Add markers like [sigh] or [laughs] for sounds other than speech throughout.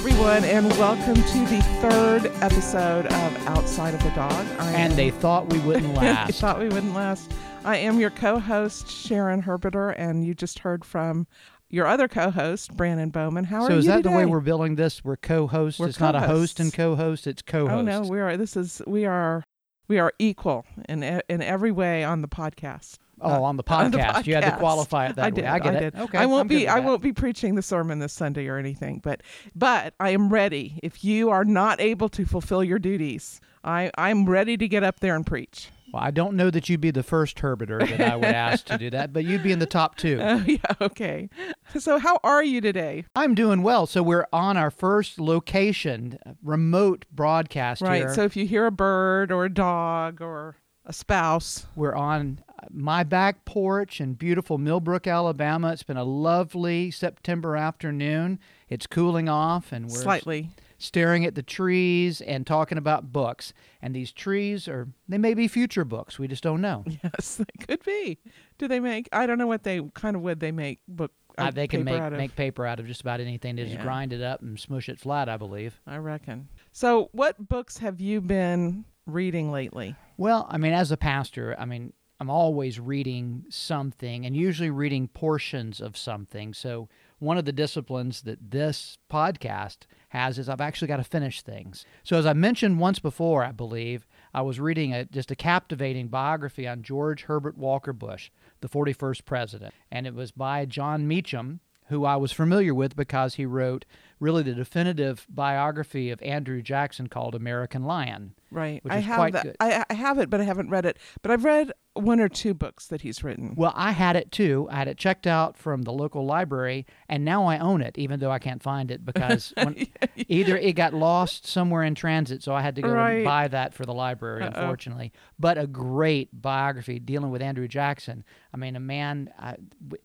everyone, and welcome to the third episode of Outside of the Dog. I And am- they thought we wouldn't [laughs] last. thought we wouldn't last. I am your co-host Sharon Herbeter, and you just heard from your other co-host Brannon Bowman. How are you? so is that the way we're billing this? We're co-hosts. We're it's not a host and co-hosts. co-host. It's co-host. Oh no, we are. This is we are we are equal in in every way on the podcast. Oh, on the podcast. on the You had to qualify it that I way. did. I get it. did. Okay. I won't I'm be. I won't be preaching the sermon this Sunday or anything. But but I am ready. If you are not able to fulfill your duties, I I'm ready to get up there and preach. Well, I don't know that you'd be the first Herbiter that I would ask to do that, but you'd be in the top two. [laughs] Oh yeah. Okay. So how are you today? I'm doing well. So we're on our first location, remote broadcast Right. here. So if you hear a bird or a dog or a spouse, We're on my back porch in beautiful Millbrook, Alabama. It's been a lovely September afternoon. It's cooling off, and we're slightly. staring at the trees and talking about books. And these trees are, they may be future books. We just don't know. [laughs] Yes, they could be. Do they make? I don't know what they kind of wood they make book. Uh, they can make, make paper out of just about anything. They just Yeah. grind it up and smush it flat, I believe. I reckon. So, what books have you been reading lately? Well, I mean, as a pastor, I mean, I'm always reading something and usually reading portions of something. So, one of the disciplines that this podcast has is I've actually got to finish things. So, as I mentioned once before, I believe, I was reading a, just a captivating biography on George Herbert Walker Bush, the 41st president. And it was by Jon Meacham, who I was familiar with because he wrote really the definitive biography of Andrew Jackson called American Lion. Right. Which I is have quite that. good. I, I have it, but I haven't read it. But I've read one or two books that he's written. Well, I had it too. I had it checked out from the local library, and now I own it, even though I can't find it because [laughs] when, either it got lost somewhere in transit, so I had to go Right. and buy that for the library, Uh-oh. unfortunately. But a great biography dealing with Andrew Jackson. I mean, a man uh,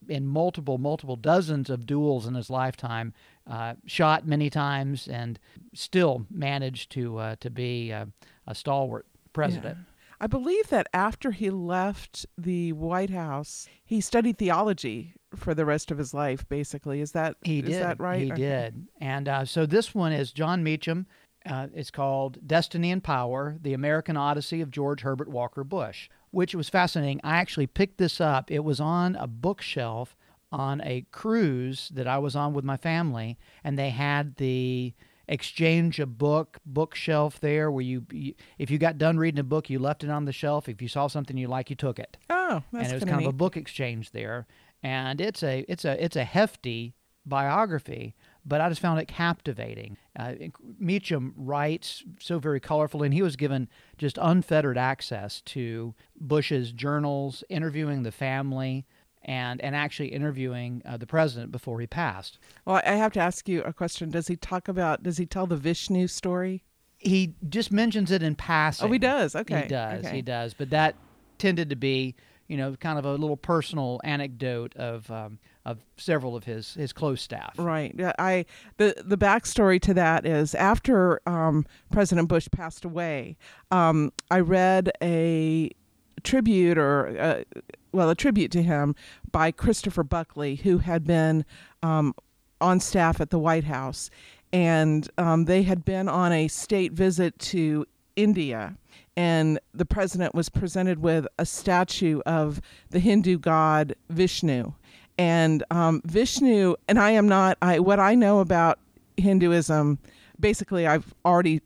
in multiple, multiple dozens of duels in his lifetime, uh, shot many times, and still managed to uh, to be uh, a stalwart president. I believe that after he left the White House, he studied theology for the rest of his life. Basically, is that He is did. that right? He Or- did. And uh, so this one is Jon Meacham. Uh, it's called Destiny and Power The American Odyssey of George Herbert Walker Bush, which was fascinating. I actually picked this up. It was on a bookshelf on a cruise that I was on with my family, and they had the exchange a book bookshelf there where you, you if you got done reading a book you left it on the shelf. If you saw something you like you took it. Oh, that's and it was kinda of a book exchange there. And it's a it's a it's a hefty biography but i just found it captivating. Uh, meacham writes so very colorful and he was given just unfettered access to bush's journals interviewing the family and and actually interviewing uh, the president before he passed Well, I have to ask you a question. Does he talk about? Does he tell the Vishnu story? he just mentions it in passing Oh, he does. Okay, He does. okay. He does. But that tended to be, you know, kind of a little personal anecdote of um, of several of his his close staff. Right. I the the backstory to that is after um, President Bush passed away, um, I read a tribute or uh, well a tribute to him by Christopher Buckley, who had been um, on staff at the White House, and um, they had been on a state visit to India. And the president was presented with a statue of the Hindu god Vishnu, and um, Vishnu. And I am not. I what I know about Hinduism, basically, I've already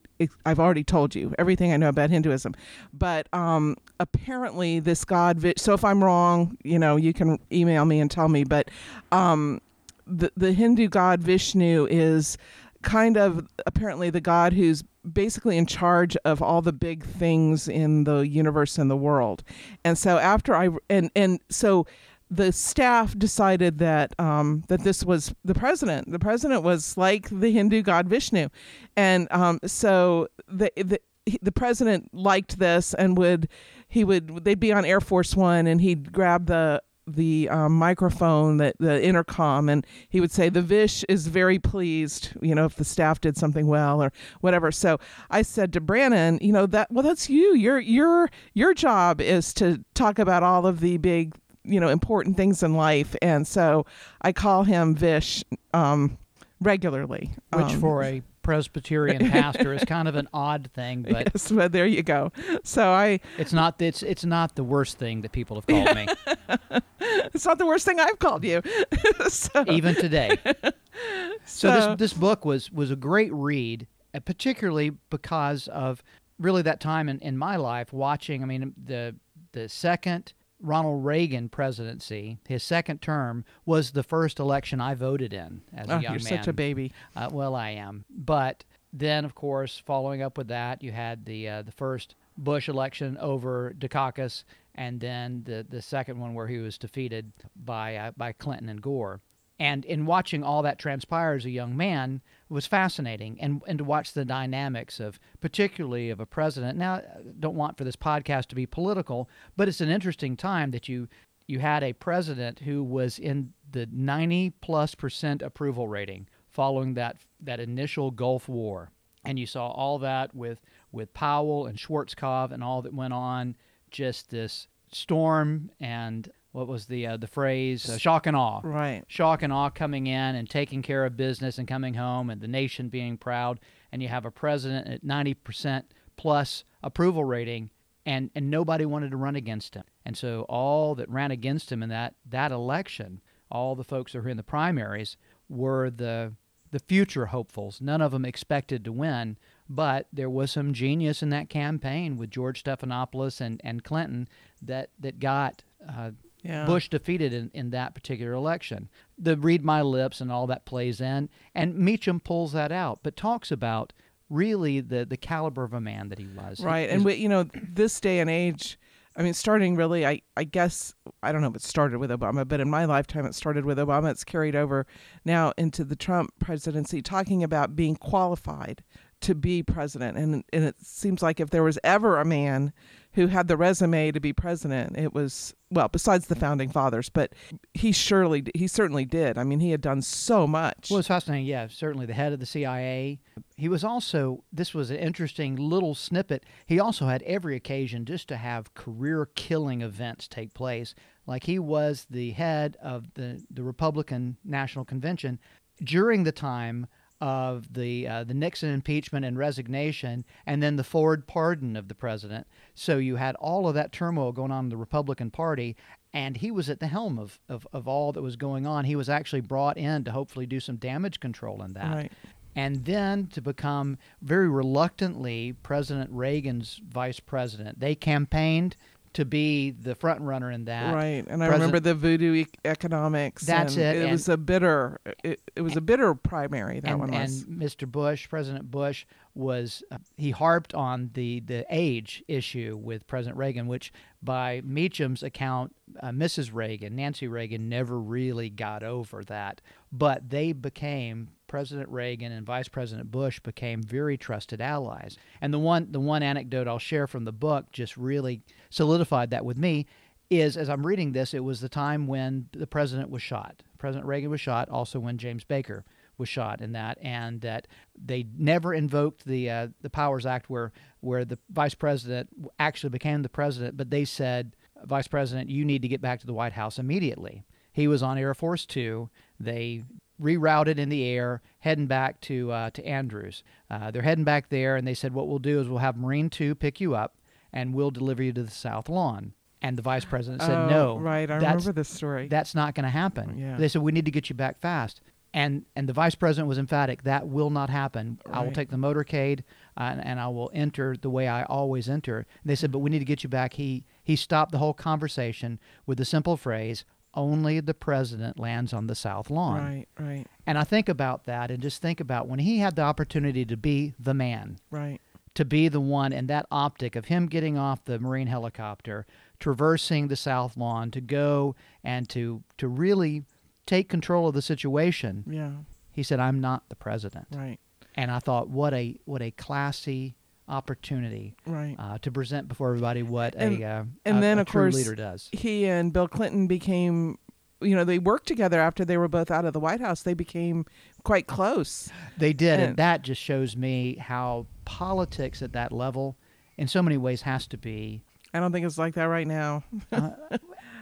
I've already told you everything I know about Hinduism. But um, apparently, this god. So if I'm wrong, you know, you can email me and tell me. But um, the the Hindu god Vishnu is kind of apparently the god who's basically in charge of all the big things in the universe and the world. And so after I and and so the staff decided that um, that this was the president. The president was like the Hindu god Vishnu, and um, so the the the president liked this and would he would they'd be on Air Force One and he'd grab the the um, microphone, that the intercom, and he would say, "The Vish is very pleased." You know, if the staff did something well or whatever. So I said to Brannon, "You know that well, that's you. Your your your job is to talk about all of the big." You know, important things in life, and so I call him Vish, um, regularly. Which Um, for a Presbyterian [laughs] pastor is kind of an odd thing, but yes, but there you go. So I, it's not it's it's not the worst thing that people have called me, [laughs] it's not the worst thing I've called you. [laughs] so, even today. So, so- this this book was was a great read, uh, particularly because of really that time in, in my life watching. I mean, the the second Ronald Reagan presidency, his second term, was the first election I voted in as a oh, young you're man. such a baby. Uh, well, I am. But then, of course, following up with that, you had the uh, the first Bush election over Dukakis, and then the the second one where he was defeated by uh, by Clinton and Gore. And in watching all that transpire as a young man was fascinating, and and to watch the dynamics of particularly of a president. Now, I don't want for this podcast to be political, but it's an interesting time that you you had a president who was in the 90 plus percent approval rating following that that initial Gulf War, and you saw all that with with Powell and Schwarzkopf and all that went on, just this storm and what was the uh, the phrase uh, shock and awe, Right. shock and awe coming in and taking care of business and coming home, and the nation being proud, and you have a president at 90 percent plus approval rating. And, and nobody wanted to run against him. And so all that ran against him in that, that election, all the folks who were in the primaries, were the the future hopefuls. None of them expected to win, but there was some genius in that campaign with George Stephanopoulos and, and Clinton that that got uh, Yeah. Bush defeated in, in that particular election. The read my lips and all that plays in, and Meacham pulls that out, but talks about really the the caliber of a man that he was. Right. His- And we, you know, this day and age, I mean, starting really, I, I guess, I don't know if it started with Obama, but in my lifetime, it started with Obama. It's carried over now into the Trump presidency, talking about being qualified to be president. And, and it seems like if there was ever a man who had the resume to be president, it was, well, besides the founding fathers, but he surely, he certainly did. I mean, he had done so much. Well, it's fascinating. Yeah, certainly the head of the CIA. He was also, this was an interesting little snippet. He also had every occasion just to have career killing events take place. Like he was the head of the, the Republican National Convention during the time of the uh, the Nixon impeachment and resignation, and then the Ford pardon of the president. So you had all of that turmoil going on in the Republican Party, and he was at the helm of, of, of all that was going on. He was actually brought in to hopefully do some damage control in that. Right. And then to become very reluctantly President Reagan's vice president. They campaigned to be the front runner in that. Right, and I President- remember the voodoo e- economics. That's and it, It was a bitter. It, it was a bitter primary. That and, one was. and Mr. Bush, President Bush, was uh, he harped on the the age issue with President Reagan, which by Meacham's account, uh, Mrs. Reagan, Nancy Reagan, never really got over that. But they became President Reagan and Vice President Bush became very trusted allies. And the one the one anecdote I'll share from the book just really solidified that with me is as I'm reading this, it was the time when the president was shot. President Reagan was shot, also when James Baker was shot in that, and that they never invoked the uh, the Powers Act, where where the vice president actually became the president, but they said, Vice President, you need to get back to the White House immediately. He was on Air Force Two. They rerouted in the air, heading back to uh, to Andrews. Uh, they're heading back there, and they said, what we'll do is we'll have Marine Two pick you up, and we'll deliver you to the South Lawn. And the vice president said, oh, no, right. I remember this story. that's not going to happen. Yeah. They said we need to get you back fast. And and the vice president was emphatic. That will not happen. I will take the motorcade, uh, and, and I will enter the way I always enter. They said, but we need to get you back. He he stopped the whole conversation with the simple phrase, "Only the president lands on the south lawn." right, right, And I think about that, and just think about when he had the opportunity to be the man, right. to be the one and that optic of him getting off the marine helicopter traversing the south lawn to go and to to really take control of the situation. Yeah, he said i'm not the president. Right, and i thought what a what a classy opportunity right. uh, to present before everybody what And- a uh, and a- then, a of course, leader does he and Bill Clinton became, you know, they worked together after they were both out of the White House. They became quite close. They did, and And- that just shows me how politics at that level, in so many ways, has to be I don't think it's like that right now. Uh,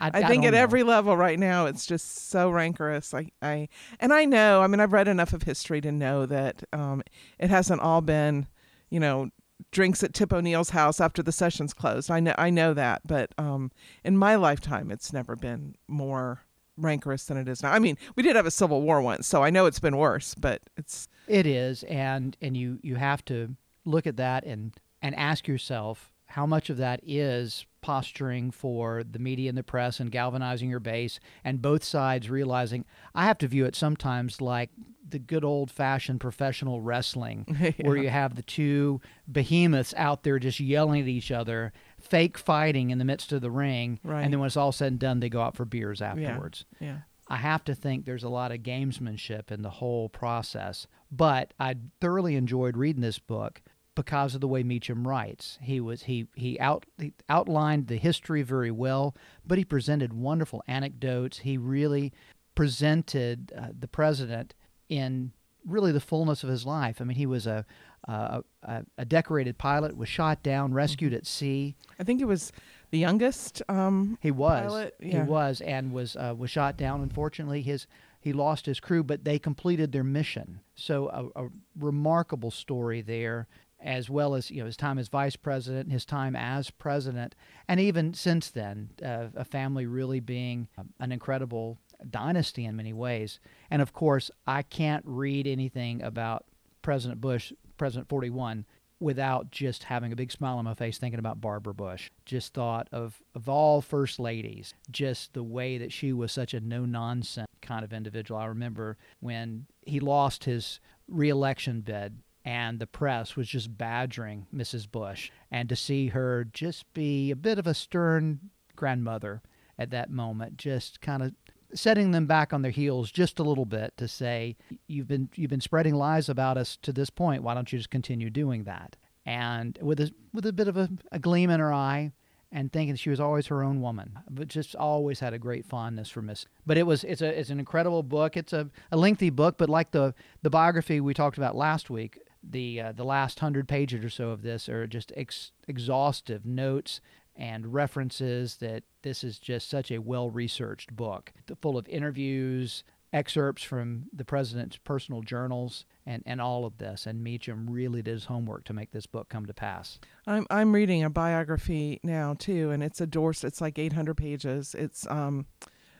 I, [laughs] I think don't at know. every level right now it's just so rancorous. I, I and I know. I mean, I've read enough of history to know that um, it hasn't all been, you know, drinks at Tip O'Neill's house after the session's closed. I know. I know that, but um, in my lifetime, it's never been more rancorous than it is now. I mean, we did have a civil war once, so I know it's been worse, but it's It is, and and you you have to look at that and and ask yourself how much of that is posturing for the media and the press and galvanizing your base, and both sides realizing I have to view it sometimes like the good old fashioned professional wrestling [laughs] where you have the two behemoths out there just yelling at each other, fake fighting in the midst of the ring, Right. and then when it's all said and done, they go out for beers afterwards. yeah. I have to think there's a lot of gamesmanship in the whole process. But I thoroughly enjoyed reading this book because of the way Meacham writes. He was he he out he outlined the history very well, but he presented wonderful anecdotes. He really presented uh, the president in really the fullness of his life. I mean, he was a a, a, a decorated pilot, was shot down, rescued at sea. I think it was the youngest. Um, He was. pilot, He was, and was uh, was shot down. Unfortunately, his he lost his crew, but they completed their mission. So a, a remarkable story there, as well as you know his time as vice president, his time as president, and even since then, uh, a family really being um, an incredible dynasty in many ways. And of course, I can't read anything about President Bush, President 41, without just having a big smile on my face thinking about Barbara Bush. Just thought of, of all first ladies, just the way that she was such a no nonsense kind of individual. I remember when he lost his reelection bid and the press was just badgering Mrs. Bush, and to see her just be a bit of a stern grandmother at that moment, just kind of setting them back on their heels just a little bit to say you've been you've been spreading lies about us to this point. Why don't you just continue doing that? And with a with a bit of a, a gleam in her eye and thinking she was always her own woman but just always had a great fondness for miss but it was it's a it's an incredible book. It's a, a lengthy book but like the the biography we talked about last week the uh, the last hundred pages or so of this are just ex- exhaustive notes and references that this is just such a well researched book, full of interviews, excerpts from the president's personal journals, and, and all of this. And Meacham really did his homework to make this book come to pass. I'm I'm reading a biography now too, and it's a Dorset. It's like 800 pages. It's um,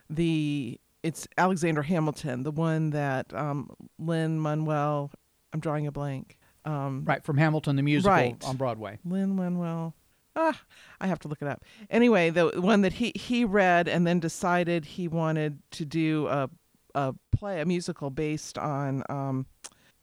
the it's Alexander Hamilton, the one that um, Lin-Manuel. I'm drawing a blank. Um, Right, from Hamilton the musical Right. on Broadway. Lin-Manuel. Ah, I have to look it up. Anyway, the one that he he read and then decided he wanted to do a a play, a musical based on um,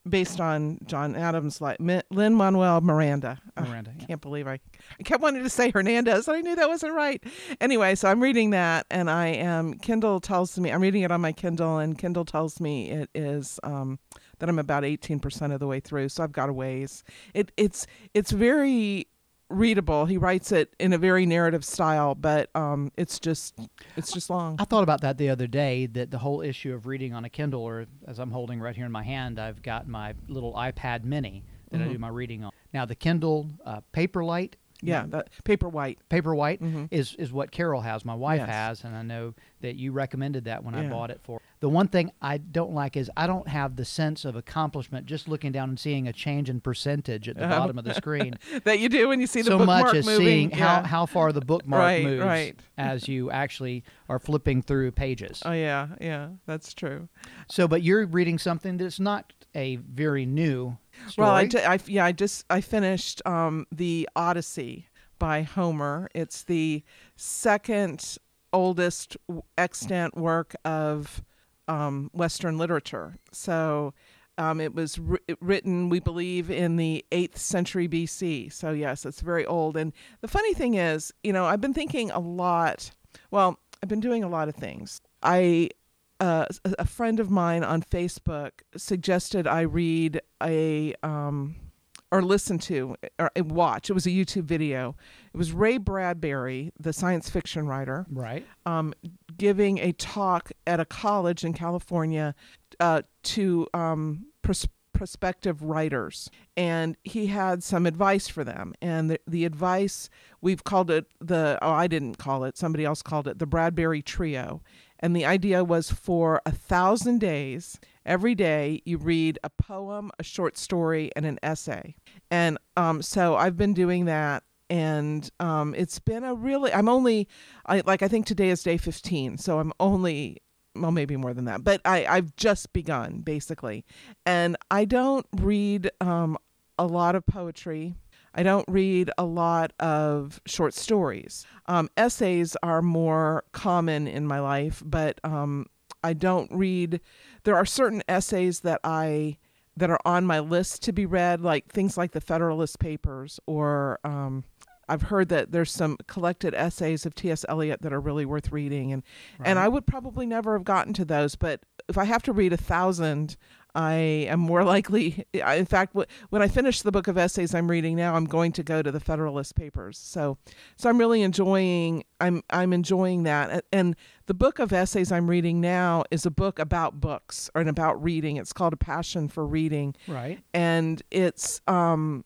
based on John Adams' like Lin-Manuel Miranda. Ah, Miranda, yeah. Can't believe I I kept wanting to say Hernandez, and I knew that wasn't right. Anyway, so I'm reading that, and I am Kindle tells me I'm reading it on my Kindle, and Kindle tells me it is um, that I'm about 18% of the way through, so I've got a ways. It it's it's very readable. He writes it in a very narrative style, but um, it's just it's just long. I thought about that the other day that the whole issue of reading on a Kindle, or as I'm holding right here in my hand, I've got my little iPad mini that I do my reading on. Now, the Kindle uh, Paperlight. Yeah, the paper white. Paperwhite Mhm. is is what Carol has, my wife Yes. has, and I know that you recommended that when I bought it for. The one thing I don't like is I don't have the sense of accomplishment just looking down and seeing a change in percentage at the Uh-huh. bottom of the screen. [laughs] That you do when you see the so bookmark much as moving. seeing how, how far the bookmark Right, moves right. as you actually are flipping through pages. Oh yeah, yeah, that's true. So, but you're reading something that's not a very new story. Well, I, I yeah, I just I finished um, the Odyssey by Homer. It's the second oldest extant work of um, Western literature. So um, it was wri- written, we believe, in the eighth century BC. So yes, it's very old. And the funny thing is, you know, I've been thinking a lot. Well, I've been doing a lot of things. I uh, a friend of mine on Facebook suggested I read a um, or listen to or watch. It was a YouTube video. It was Ray Bradbury, the science fiction writer, right. um, giving a talk at a college in California uh, to um, pros- prospective writers, and he had some advice for them. And the, the advice we've called it the oh I didn't call it somebody else called it the Bradbury Trio, and the idea was for a thousand days. Every day you read a poem, a short story, and an essay. And um, so I've been doing that and um, it's been a really i'm only I, like i think today is day 15 so i'm only well maybe more than that but I, i've just begun basically and i don't read um, a lot of poetry i don't read a lot of short stories um, essays are more common in my life but um, i don't read there are certain essays that i that are on my list to be read like things like the federalist papers or um, I've heard that there's some collected essays of T.S. Eliot that are really worth reading, and right. and I would probably never have gotten to those. But if I have to read a thousand, I am more [laughs] likely. In fact, when I finish the book of essays I'm reading now, I'm going to go to the Federalist Papers. So, so I'm really enjoying. I'm I'm enjoying that. And the book of essays I'm reading now is a book about books and about reading. It's called A Passion for Reading. Right. And it's um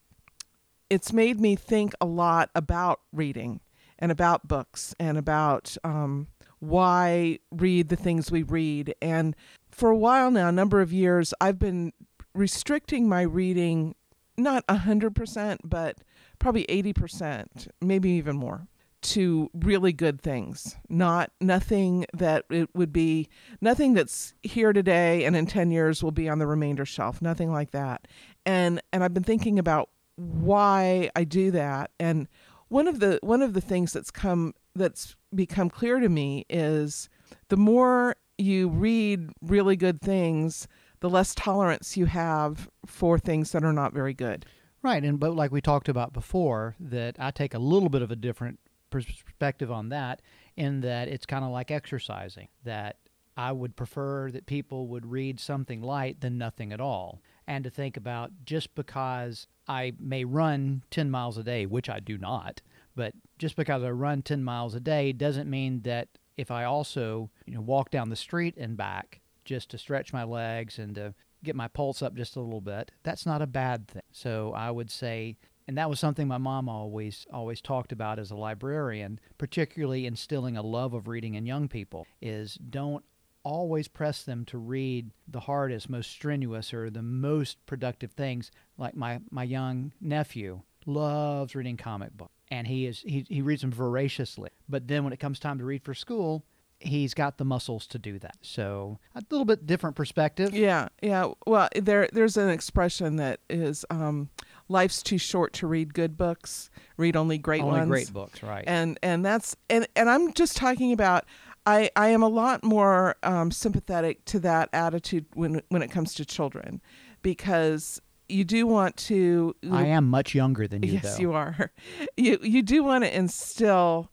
it's made me think a lot about reading and about books and about um, why read the things we read. And for a while now, a number of years, I've been restricting my reading, not 100%, but probably 80%, maybe even more to really good things not nothing that it would be nothing that's here today and in 10 years will be on the remainder shelf nothing like that and and i've been thinking about why I do that. And one of the one of the things that's come that's become clear to me is the more you read really good things, the less tolerance you have for things that are not very good. Right, and but like we talked about before, that I take a little bit of a different perspective on that in that it's kind of like exercising that I would prefer that people would read something light than nothing at all and to think about just because I may run 10 miles a day, which I do not, but just because I run 10 miles a day doesn't mean that if I also, you know, walk down the street and back just to stretch my legs and to get my pulse up just a little bit, that's not a bad thing. So I would say and that was something my mom always always talked about as a librarian, particularly instilling a love of reading in young people is don't always press them to read the hardest, most strenuous, or the most productive things. Like my, my young nephew loves reading comic books, and he is he, he reads them voraciously. But then when it comes time to read for school, he's got the muscles to do that. So a little bit different perspective. Yeah, yeah. Well, there there's an expression that is um, life's too short to read good books. Read only great only ones. great books, right? And and that's and and I'm just talking about I, I am a lot more um, sympathetic to that attitude when when it comes to children, because you do want to. I am much younger than you. Yes, though. you are. You you do want to instill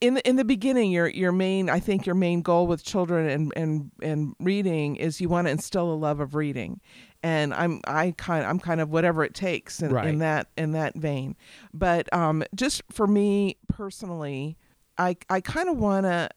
in the, in the beginning. Your your main I think your main goal with children and and and reading is you want to instill a love of reading, and I'm I kind I'm kind of whatever it takes in, right. in that in that vein, but um just for me personally, I I kind of want to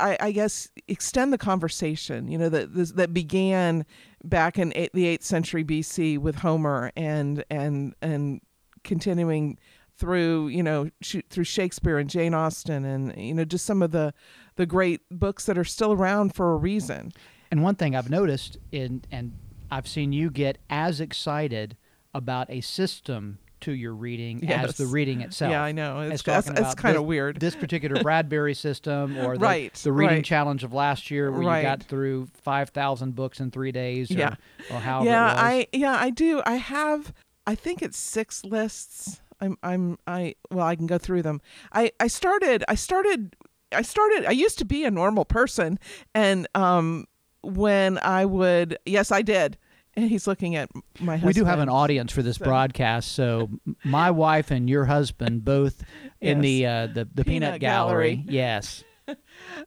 I, I, guess extend the conversation, you know, that that began back in eight, the eighth century BC with Homer and and and continuing through you know through Shakespeare and Jane Austen and you know just some of the the great books that are still around for a reason. And one thing I've noticed in and I've seen you get as excited about a system to your reading yes. as the reading itself. Yeah, I know. It's, that's, that's kind of weird. This particular Bradbury system [laughs] or the, right, the reading right. challenge of last year where right. you got through 5,000 books in three days or, yeah. or however Yeah, I, yeah, I do. I have, I think it's six lists. I'm, I'm, I, well, I can go through them. I, I started, I started, I started, I used to be a normal person. And, um, when I would, yes, I did [laughs] he's looking at my husband. We do have an audience for this so. broadcast, so my [laughs] wife and your husband both yes. [laughs] in the uh, the, the peanut, peanut gallery. gallery. Yes.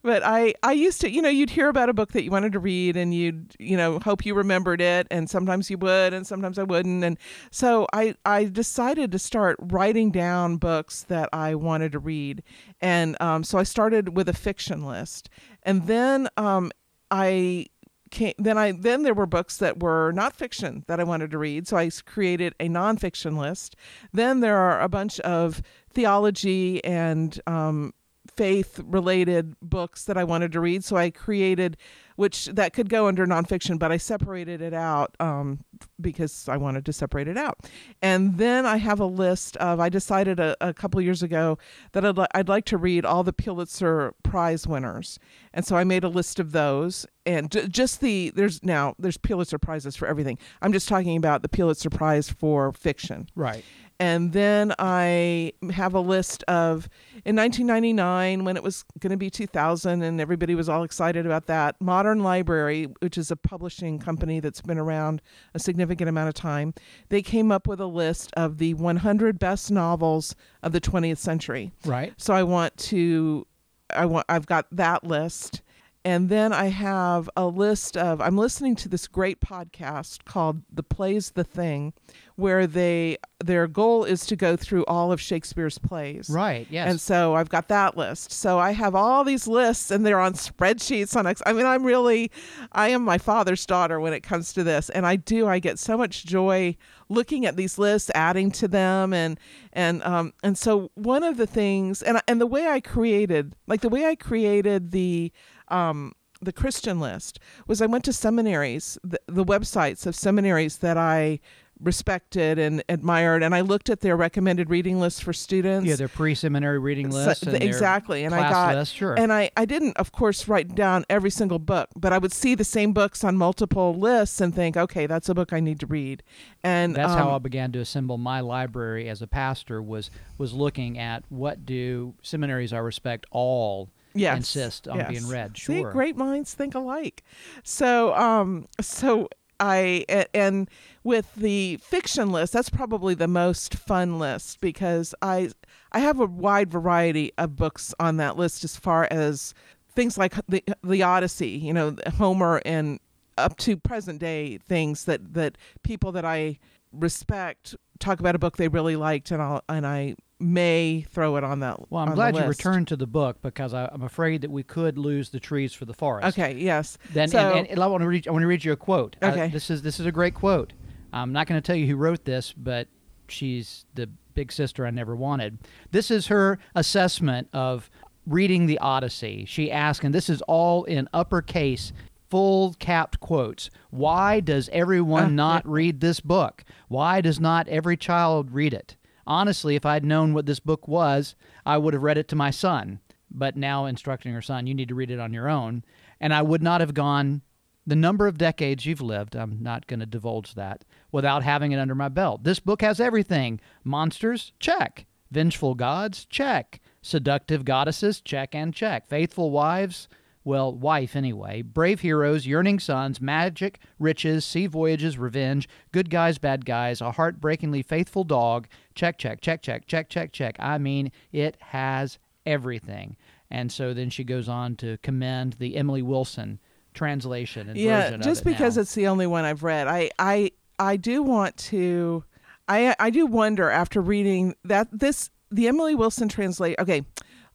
but I I used to, you know, you'd hear about a book that you wanted to read and you'd, you know, hope you remembered it and sometimes you would and sometimes I wouldn't and so I I decided to start writing down books that I wanted to read. And um, so I started with a fiction list. And then um, I came, then I then there were books that were not fiction that I wanted to read, so I created a nonfiction list. Then there are a bunch of theology and um, faith related books that I wanted to read, so I created which that could go under nonfiction, but I separated it out um, because I wanted to separate it out. And then I have a list of I decided a, a couple years ago that I'd, li- I'd like to read all the Pulitzer Prize winners, and so I made a list of those. And j- just the there's now there's Pulitzer prizes for everything. I'm just talking about the Pulitzer Prize for fiction. Right. And then I have a list of in 1999 when it was going to be 2000 and everybody was all excited about that. Modern Library, which is a publishing company that's been around a significant amount of time, they came up with a list of the 100 best novels of the 20th century. Right. So I want to I want I've got that list. And then I have a list of I'm listening to this great podcast called The Plays the Thing where they their goal is to go through all of Shakespeare's plays. Right. Yes. And so I've got that list. So I have all these lists and they're on spreadsheets on I mean, I'm really, I am my father's daughter when it comes to this. And I do, I get so much joy looking at these lists, adding to them. And, and, um, and so one of the things, and, and the way I created, like the way I created the, um, the Christian list was I went to seminaries, the, the websites of seminaries that I respected and admired, and I looked at their recommended reading lists for students. yeah, their pre-seminary reading So- list. and their exactly, and I got list, sure. and I, I didn't, of course, write down every single book, but I would see the same books on multiple lists and think, okay, that's a book I need to read. And That's how I um, began to assemble my library as a pastor. Was was looking at what do seminaries I respect all yes, insist on yes. being read. See, Sure. great minds think alike. So, um, so I and with the fiction list, that's probably the most fun list because I I have a wide variety of books on that list as far as things like the the Odyssey, you know, Homer and up to present day things that that people that I respect talk about a book they really liked and I and I may throw it on that. Well, I'm glad you returned to the book because I, I'm afraid that we could lose the trees for the forest. Okay. Yes. Then so, and, and I want to read I want to read you a quote. Okay. this is this is a great quote. I'm not going to tell you who wrote this, but she's the big sister I never wanted. This is her assessment of reading the Odyssey. She asked, and this is all in uppercase, full capped quotes. Why does everyone not read this book? Why does not every child read it? Honestly, if I'd known what this book was, I would have read it to my son. But now instructing her son, you need to read it on your own. And I would not have gone the number of decades you've lived, I'm not going to divulge that, without having it under my belt. This book has everything monsters, check. Vengeful gods, check. Seductive goddesses, check and check. Faithful wives, well, wife anyway. Brave heroes, yearning sons, magic, riches, sea voyages, revenge, good guys, bad guys, a heartbreakingly faithful dog. Check, check, check, check, check, check, check. I mean, it has everything. And so then she goes on to commend the Emily Wilson translation and yeah version just of it because now. it's the only one i've read i i i do want to i i do wonder after reading that this the emily wilson translate okay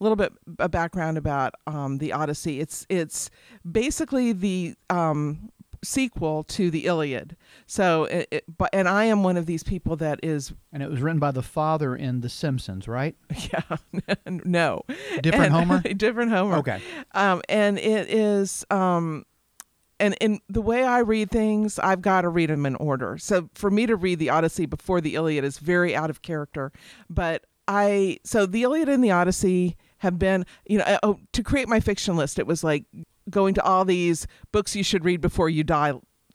little bit a background about um the odyssey it's it's basically the um sequel to the iliad so it, it, but and i am one of these people that is and it was written by the father in The Simpsons, right? [laughs] yeah [laughs] no Different And- Homer? [laughs] different homer Okay. um, and it is um, and in the way I read things, I've got to read them in order. So for me to read the Odyssey before the Iliad is very out of character. But I so the Iliad and the Odyssey have been you know oh, to create my fiction list. It was like going to all these books you should read before you die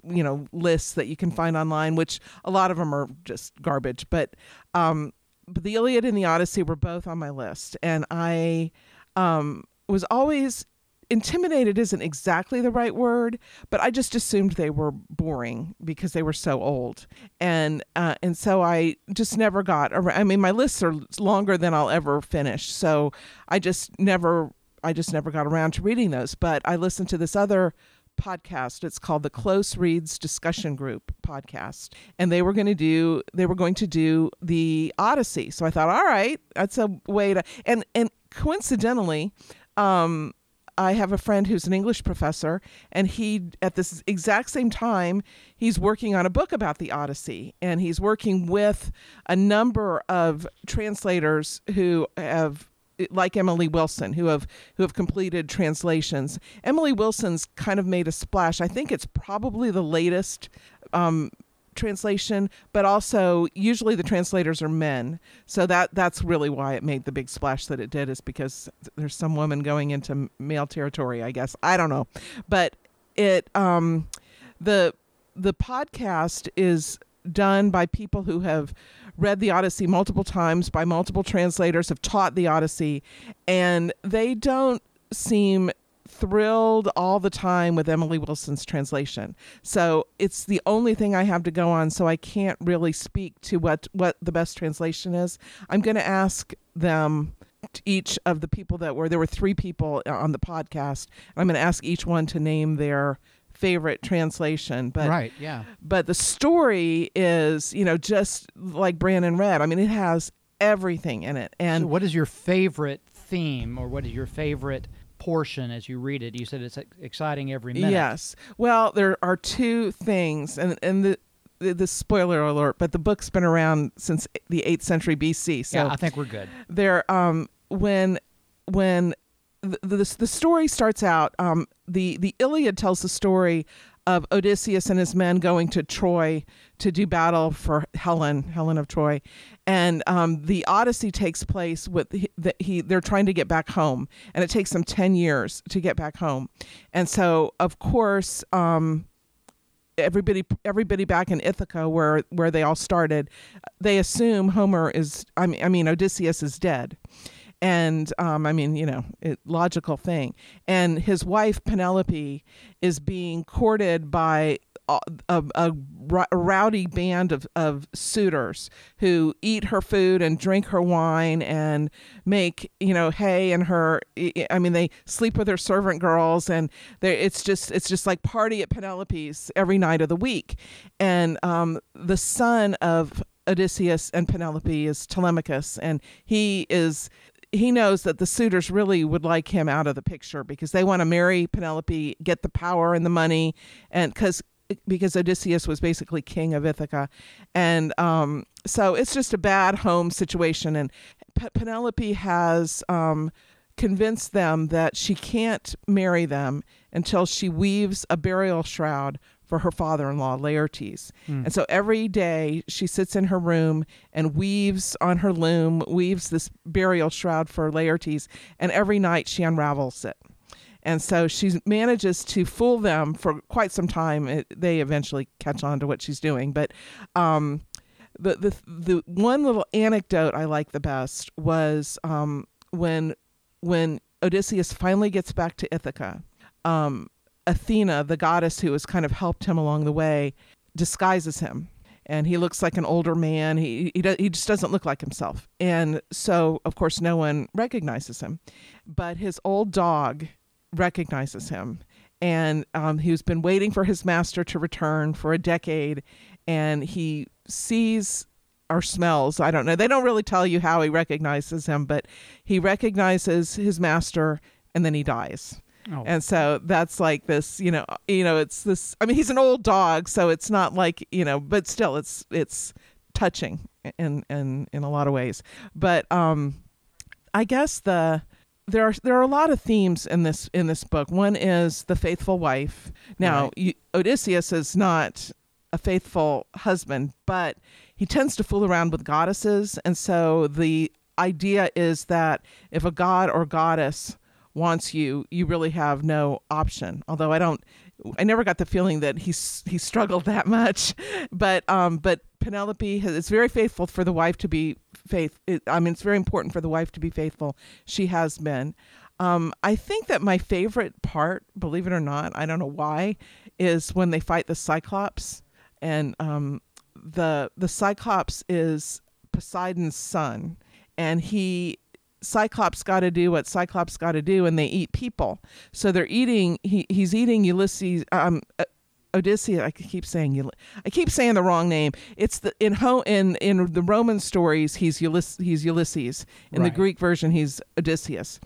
you know lists that you can find online which a lot of them are just garbage but um but the iliad and the odyssey were both on my list and i um was always intimidated isn't exactly the right word but i just assumed they were boring because they were so old. And uh, and so i just never got around i mean my lists are longer than i'll ever finish so i just never i just never got around to reading those. But i listened to this other podcast. It's called the close reads discussion group podcast and they were going to do they were going to do the odyssey. So i thought all right that's a way to and and coincidentally um I have a friend who's an English professor, and he, at this exact same time, he's working on a book about the Odyssey, and he's working with a number of translators who have like Emily Wilson, who have who have completed translations. Emily Wilson's kind of made a splash. I think it's probably the latest um, translation, but also usually the translators are men. So that that's really why it made the big splash that it did is because there's some woman going into male territory, I guess. I don't know. But it um the the podcast is done by people who have read the Odyssey multiple times by multiple translators have taught the Odyssey and they don't seem thrilled all the time with Emily Wilson's translation. So it's the only thing I have to go on. So I can't really speak to what, what the best translation is. I'm going to ask them each of the people that were there were three people on the podcast. I'm going to ask each one to name their favorite translation but right yeah but the story is you know just like Brannon read i mean it has everything in it and so what is your favorite theme or what is your favorite portion as you read it. You said it's exciting every minute. Yes. Well, there are two things, and and the. The, spoiler alert, but the book's been around since the 8th century BC. So yeah, I think we're good. There, um, when when the, the, the story starts out, um, the the Iliad tells the story of Odysseus and his men going to Troy to do battle for Helen, Helen of Troy, and um, the Odyssey takes place with the, the, he. They're trying to get back home, and it takes them ten years to get back home, and so of course. Um, everybody everybody back in Ithaca where where they all started they assume Homer is I mean I mean Odysseus is dead and um, I mean, you know, it, logical thing. And his wife Penelope is being courted by a, a, a, rowdy band of, of suitors who eat her food and drink her wine and make you know hay and her i mean they sleep with her servant girls and it's just it's just like party at penelope's every night of the week and um, the son of odysseus and penelope is telemachus and he is he knows that the suitors really would like him out of the picture because they want to marry Penelope, get the power and the money, and because because Odysseus was basically king of Ithaca, and um, so it's just a bad home situation. And P- Penelope has um, convinced them that she can't marry them until she weaves a burial shroud for her father-in-law Laertes. Mm. And so every day she sits in her room and weaves on her loom, weaves this burial shroud for Laertes, and every night she unravels it. And so she manages to fool them for quite some time. It, they eventually catch on to what she's doing, but um, the the the one little anecdote I like the best was um, when when Odysseus finally gets back to Ithaca. Um, Athena, the goddess who has kind of helped him along the way, disguises him. And he looks like an older man. He, he, he just doesn't look like himself. And so, of course, no one recognizes him. But his old dog recognizes him. And um, he's been waiting for his master to return for a decade. And he sees or smells, I don't know. They don't really tell you how he recognizes him, but he recognizes his master and then he dies Oh. And so that's like this, you know, you know, it's this. I mean, he's an old dog, so it's not like you know, but still, it's it's touching in in in a lot of ways. But um, I guess the there are there are a lot of themes in this in this book. One is the faithful wife. Now, right. you, Odysseus is not a faithful husband, but he tends to fool around with goddesses, and so the idea is that if a god or goddess wants you, you really have no option. Although I don't, I never got the feeling that he's he struggled that much. [laughs] But um, but Penelope has, it's very faithful for the wife to be faith. It, I mean, it's very important for the wife to be faithful. She has been. Um, I think that my favorite part, believe it or not, I don't know why, is when they fight the Cyclops, and um, the the Cyclops is Poseidon's son, and he Cyclops got to do what Cyclops got to do, and they eat people. So they're eating. He he's eating Ulysses. Um, Odysseus. I keep saying I keep saying the wrong name. It's the in ho in in the Roman stories he's Ulysses. He's Ulysses. In right. the Greek version he's Odysseus,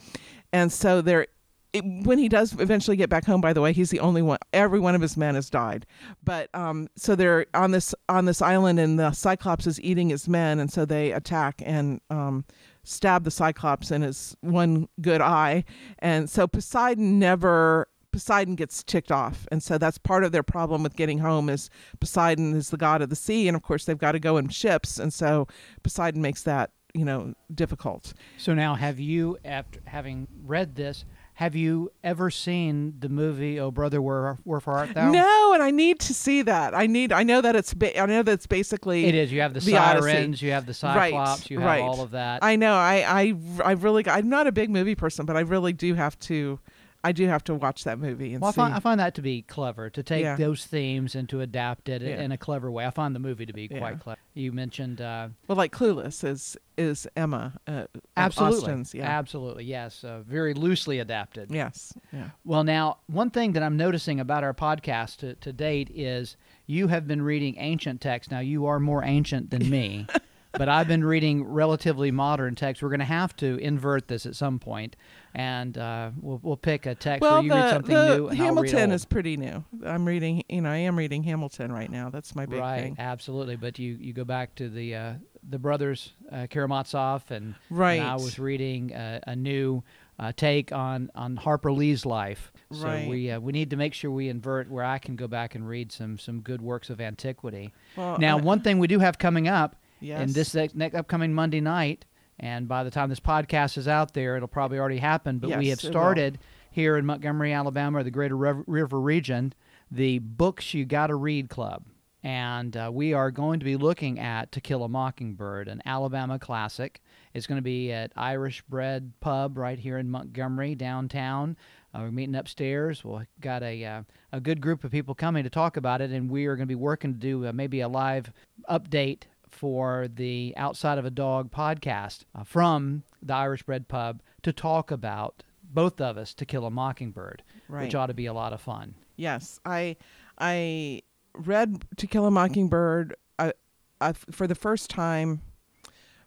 and so they're it, when he does eventually get back home, by the way, he's the only one. Every one of his men has died. But um, so they're on this on this island, and the Cyclops is eating his men, and so they attack and um, stab the Cyclops in his one good eye, and so Poseidon never. Poseidon gets ticked off, and so that's part of their problem with getting home. Is Poseidon is the god of the sea, and of course they've got to go in ships, and so Poseidon makes that you know difficult. So now, have you, after having read this, have you ever seen the movie "Oh Brother, Where Wherefore Art Thou"? No, and I need to see that. I need. I know that it's. Ba- I know that it's basically. It is. You have the, The Odyssey. sirens, you have the Right, cyclops, you have right. all of that. I know. I. I. I really. I'm not a big movie person, but I really do have to. I do have to watch that movie and well, I find, I find that to be clever to take Yeah. those themes and to adapt it Yeah. in a clever way. I find the movie to be Yeah. quite clever. You mentioned uh, well, like Clueless is is Emma. Uh, absolutely, Austen's, yeah. absolutely, yes, uh, very loosely adapted. yes. Yeah. Well, now, one thing that I'm noticing about our podcast to, to date is you have been reading ancient texts. Now, you are more ancient than me, [laughs] but I've been reading relatively modern texts. We're going to have to invert this at some point, and uh, we'll, we'll pick a text Well, where you read something the new. And I'll read Hamilton is pretty new. I'm reading. You know, I am reading Hamilton right now. That's my big right, thing. absolutely. But you, you go back to the uh, the brothers uh, Karamazov, and, Right. and I was reading uh, a new uh, take on, on Harper Lee's life. So Right. we uh, we need to make sure we invert where I can go back and read some some good works of antiquity. Well, now, one thing we do have coming up Yes. in this next, next upcoming Monday night, and by the time this podcast is out there, it'll probably already happen. But we have started here in Montgomery, Alabama, or the Greater Rev- River Region, the Books You Gotta Read Club. And uh, we are going to be looking at To Kill a Mockingbird, an Alabama classic. It's going to be at Irish Bred Pub right here in Montgomery, downtown. Uh, we're meeting upstairs. We've got a uh, a good group of people coming to talk about it, and we are going to be working to do uh, maybe a live update for the Outside of a Dog podcast uh, from the Irish Bred Pub to talk about both of us To Kill a Mockingbird, which ought to be a lot of fun. Yes, I I read To Kill a Mockingbird I, I, for the first time,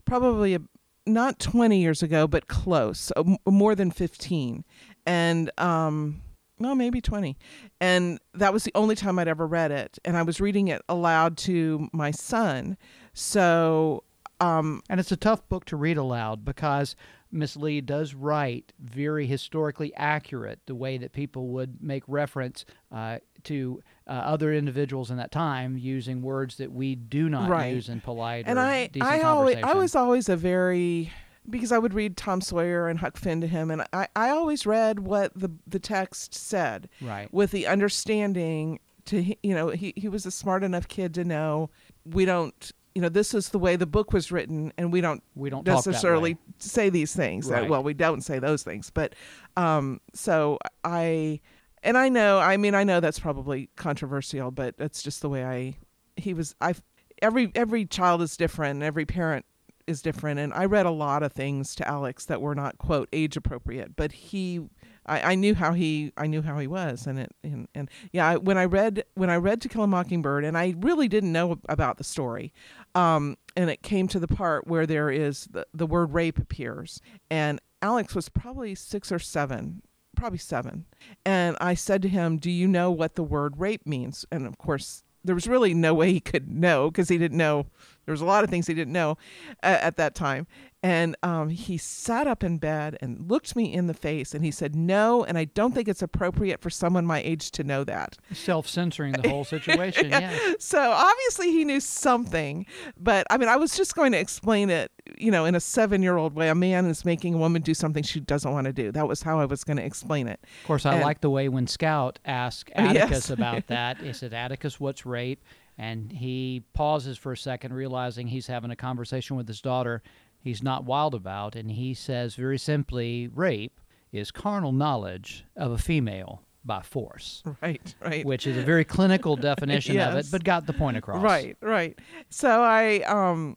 probably a, not twenty years ago, but close, uh, more than fifteen, and um, well, maybe twenty, and that was the only time I'd ever read it, and I was reading it aloud to my son, so um, And it's a tough book to read aloud because Miss Lee does write very historically accurate the way that people would make reference uh, to uh, other individuals in that time using words that we do not Right. use in polite and I I always I was always a very because I would read Tom Sawyer and Huck Finn to him, and I, I always read what the the text said right. with the understanding to you know he he was a smart enough kid to know we don't you know this is the way the book was written and we don't We don't necessarily say these things Uh, Right. well we don't say those things but um so I and I know I mean I know that's probably controversial but that's just the way I he was I every every child is different every parent is different and I read a lot of things to Alex that were not quote age appropriate but he I, I knew how he I knew how he was and it and, and yeah I, when I read when I read To Kill a Mockingbird and I really didn't know about the story um, and it came to the part where there is the, the word rape appears and Alex was probably six or seven probably seven and I said to him do you know what the word rape means? And of course there was really no way he could know because he didn't know there was a lot of things he didn't know at, at that time and um, he sat up in bed and looked me in the face and he said no and i don't think it's appropriate for someone my age to know that Self-censoring the whole [laughs] situation. yes. so obviously he knew something but i mean i was just going to explain it you know in a seven year old way a man is making a woman do something she doesn't want to do that was how i was going to explain it Of course, I And- like the way when Scout asked [laughs] Yes. Atticus about that. He said, Atticus, what's rape? And he pauses for a second, realizing he's having a conversation with his daughter he's not wild about. And he says very simply, rape is carnal knowledge of a female by force, right right which is a very clinical definition of it, but got the point across. Right, right. So I um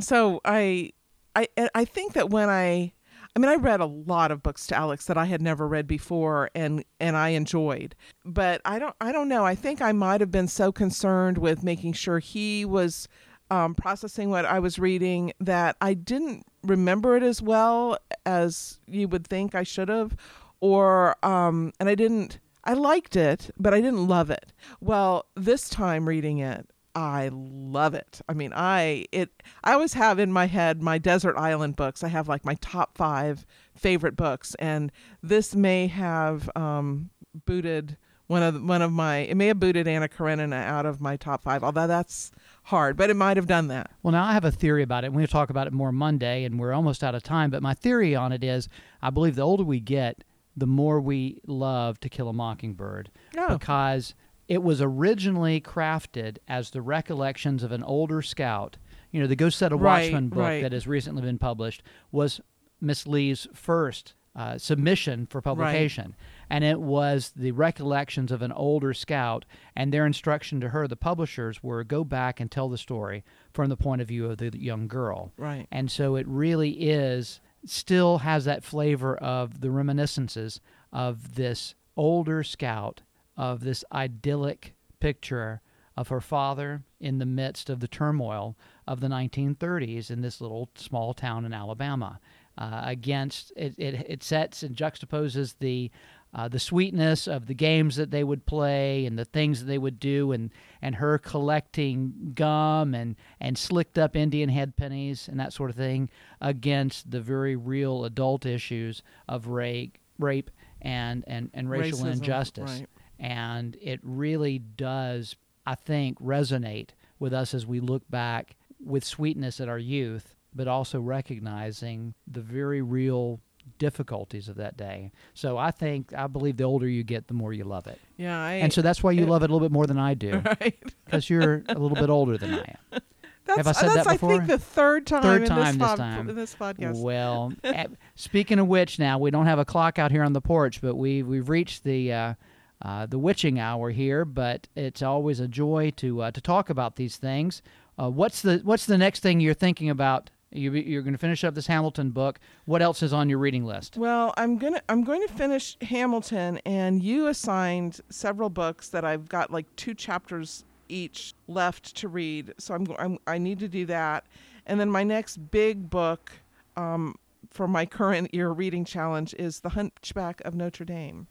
so I I I think that when I I mean I read a lot of books to Alex that I had never read before and and I enjoyed. But I don't I don't know. I think I might have been so concerned with making sure he was um, processing what I was reading that I didn't remember it as well as you would think I should have or um, and I didn't. I liked it, but I didn't love it. Well, this time reading it, I love it. I mean, I it I always have in my head my desert island books. I have like my top five favorite books, and this may have um, booted one of one of my. It may have booted Anna Karenina out of my top five. Although that's hard, but it might have done that. Well, now I have a theory about it. We'll talk about it more Monday, and we're almost out of time. But my theory on it is, I believe the older we get, the more we love To Kill a Mockingbird, Oh. because it was originally crafted as the recollections of an older scout. You know, the Go Set a Right, Watchman book right. that has recently been published was Miss Lee's first uh, submission for publication. And it was the recollections of an older scout, and their instruction to her, the publishers, were go back and tell the story from the point of view of the young girl. Right. And so it really is, still has that flavor of the reminiscences of this older scout, of this idyllic picture of her father in the midst of the turmoil of the 1930s in this little small town in Alabama. Uh, against it, it, it sets and juxtaposes the uh, the sweetness of the games that they would play and the things that they would do and and her collecting gum and and slicked up Indian head pennies and that sort of thing against the very real adult issues of rape rape and and, and racial Racism, injustice right. and it really does I think resonate with us as we look back with sweetness at our youth but also recognizing the very real difficulties of that day. So I think I believe the older you get, the more you love it, Yeah. I, and so that's why you love it a little bit more than I do, [laughs] right. because you're a little bit older than I am. [laughs] That's, Have I said that's that before? I think the third time. Third in time this, this pod- time. in this podcast. Well, [laughs] eh, speaking of which, now we don't have a clock out here on the porch, but we we've reached the. Uh, uh, the witching hour here, but it's always a joy to uh, to talk about these things. Uh, what's the what's the next thing you're thinking about? You, you're going to finish up this Hamilton book. What else is on your reading list? Well, I'm gonna I'm going to finish Hamilton, and you assigned several books that I've got like two chapters each left to read. So I'm, I'm I need to do that, and then my next big book um, for my current year reading challenge is The Hunchback of Notre Dame.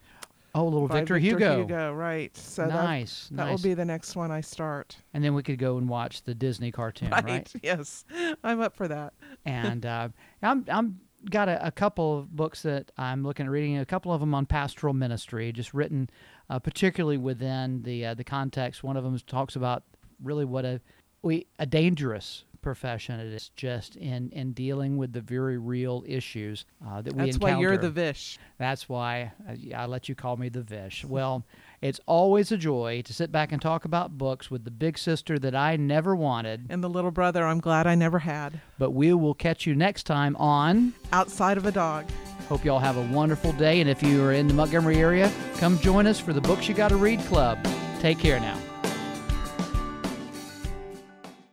Oh, little by Victor, Hugo. Hugo, right? So that nice, that nice. will be the next one I start. and then we could go and watch the Disney cartoon, right? [laughs] Yes, I'm up for that. and [laughs] uh, I'm I'm got a, a couple of books that I'm looking at reading. A couple of them on pastoral ministry, just written uh, particularly within the uh, the context. One of them talks about really what a we a dangerous profession it is just in in dealing with the very real issues uh, that we encounter. That's encounter. why you're the Vish. That's why I, I let you call me the Vish. Well, it's always a joy to sit back and talk about books with the big sister that I never wanted. And the little brother I'm glad I never had. But we will catch you next time on. Outside of a dog. Hope you all have a wonderful day. And if you are in the Montgomery area, come join us for the Books You Gotta Read Club. Take care now.